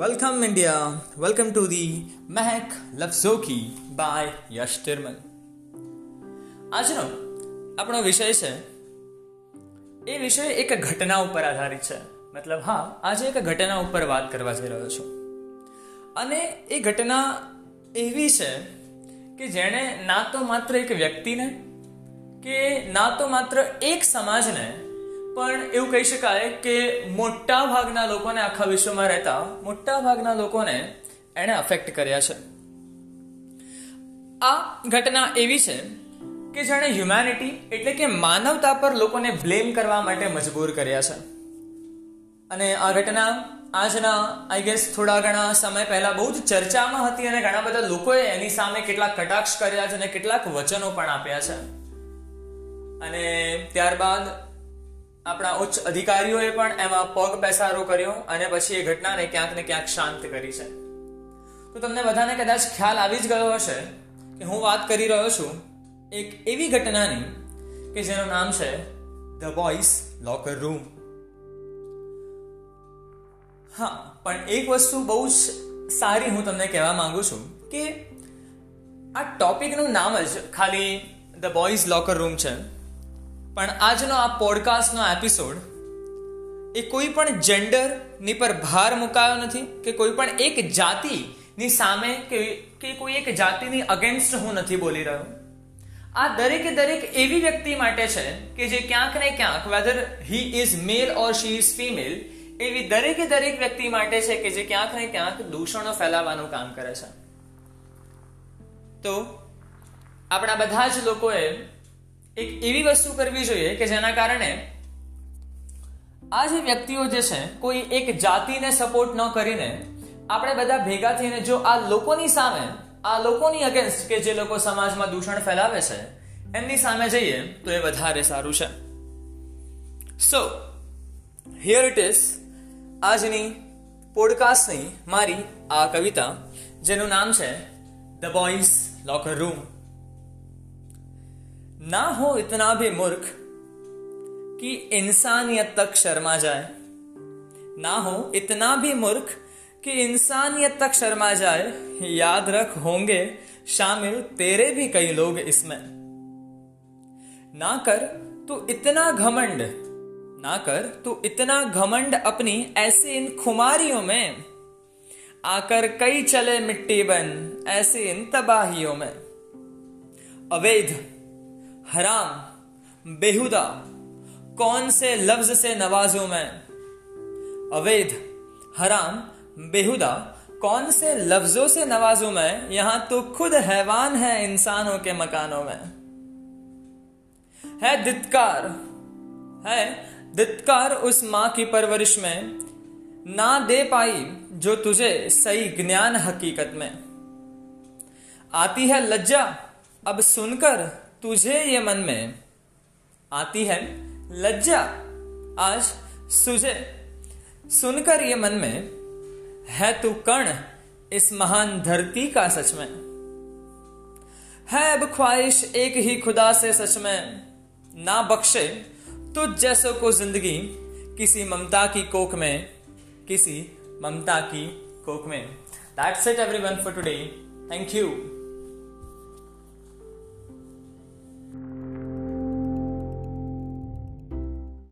Welcome, India. Welcome to the Mehak Lafzoki by Yash Tirman. આજનો આપણો વિષય છે એ વિષય એક ઘટના ઉપર આધારિત છે મતલબ હા આજે એક ઘટના ઉપર વાત કરવા જઈ રહ્યો છું અને એ ઘટના એવી છે કે જેણે ના તો માત્ર એક વ્યક્તિને કે ના તો માત્ર એક સમાજને પણ એવું કહી શકાય કે મોટા ભાગના લોકોને આખા વિશ્વમાં રહેતા મોટા ભાગના લોકોને એણે અફેક્ટ કર્યા છે. આ ઘટના એવી છે કે જેણે હ્યુમેનિટી એટલે કે માનવતા પર લોકોને બ્લેમ કરવા માટે મજબૂર કર્યા છે. અને આ ઘટના આજના આઈ ગેસ થોડા ઘણા સમય પહેલા બહુ જ ચર્ચામાં હતી અને ઘણા બધા લોકોએ એની સામે કેટલાક કટાક્ષ કર્યા છે અને કેટલાક વચનો પણ આપ્યા છે. અને ત્યારબાદ આપણા ઉચ્ચ અધિકારીઓએ પણ એમાં પગ પેસારો કર્યો અને પછી એ ઘટનાને ક્યાંક ને ક્યાંક શાંત કરી છે. તો તમને બધાને કદાચ ખ્યાલ આવી જ ગયો હશે કે હું વાત કરી રહ્યો છું એક એવી ઘટનાની કે જેનું નામ છે ધ બોયઝ લોકર રૂમ હા, પણ એક વસ્તુ બહુ જ સારી હું તમને કહેવા માંગુ છું કે આ ટોપિકનું નામ જ ખાલી ધ બોયઝ લોકર રૂમ છે. પણ આજનો આ પોડકાસ્ટનો એપિસોડ એ કોઈ પણ જેન્ડરની પર ભાર મુકાયો નથી કે કોઈ પણ એક જાતિની સામે કે કે કોઈ એક જાતિની અગેન્સ્ટ હું નથી બોલી રહ્યો. આ દરેકે દરેક એવી વ્યક્તિ માટે છે કે જે ક્યાંક ને ક્યાંક whether he is male or she is female એવી દરેકે દરેક વ્યક્તિ માટે છે કે જે ક્યાંક ને ક્યાંક દૂષણો ફેલાવવાનું કામ કરે છે. તો આપણા બધા જ લોકોએ એક એવી વસ્તુ કરવી જોઈએ કે જેના કારણે આ જે વ્યક્તિઓ જે છે, કોઈ એક જાતિને સપોર્ટ ન કરીને આપણે બધા ભેગા થઈને જો આ લોકોની સામે, આ લોકોની અગેન્સ્ટ કે જે લોકો સમાજમાં દૂષણ ફેલાવે છે, એમની સામે જઈએ તો એ વધારે સારું છે. સો હિયર ઇટ ઇઝ આજની પોડકાસ્ટની મારી આ કવિતા, જેનું નામ છે ધ બોયઝ લોકર રૂમ ना हो इतना भी मूर्ख कि इंसानियत तक शर्मा जाए। ना हो इतना भी मूर्ख कि इंसानियत तक शर्मा जाए। याद रख, होंगे शामिल तेरे भी कई लोग इसमें। ना कर तू इतना घमंड, ना कर तू इतना घमंड अपनी ऐसी इन खुमारियों में। आकर कई चले मिट्टी बन ऐसी इन तबाहियों में। अवैध हराम बेहुदा, कौन से लफ्ज से नवाजूं मैं? अवैध, हराम, बेहुदा, कौन से लफ्जों से नवाजूं मैं? यहाँ तो खुद हैवान है इंसानों के मकानों में। है दित्कार है दित्कार उस माँ की परवरिश में, ना दे पाई जो तुझे सही ज्ञान हकीकत में। आती है लज्जा, अब सुनकर तुझे ये मन में आती है, लज्जा। आज सुझे सुनकर ये मन में है तू कण इस महान धरती का सच में। है अब ख्वाहिश एक ही खुदा से सच में, ना बख्शे तुझ जैसों को ज़िंदगी, किसी ममता की कोख में, किसी ममता की कोख में। That's it everyone for today thank you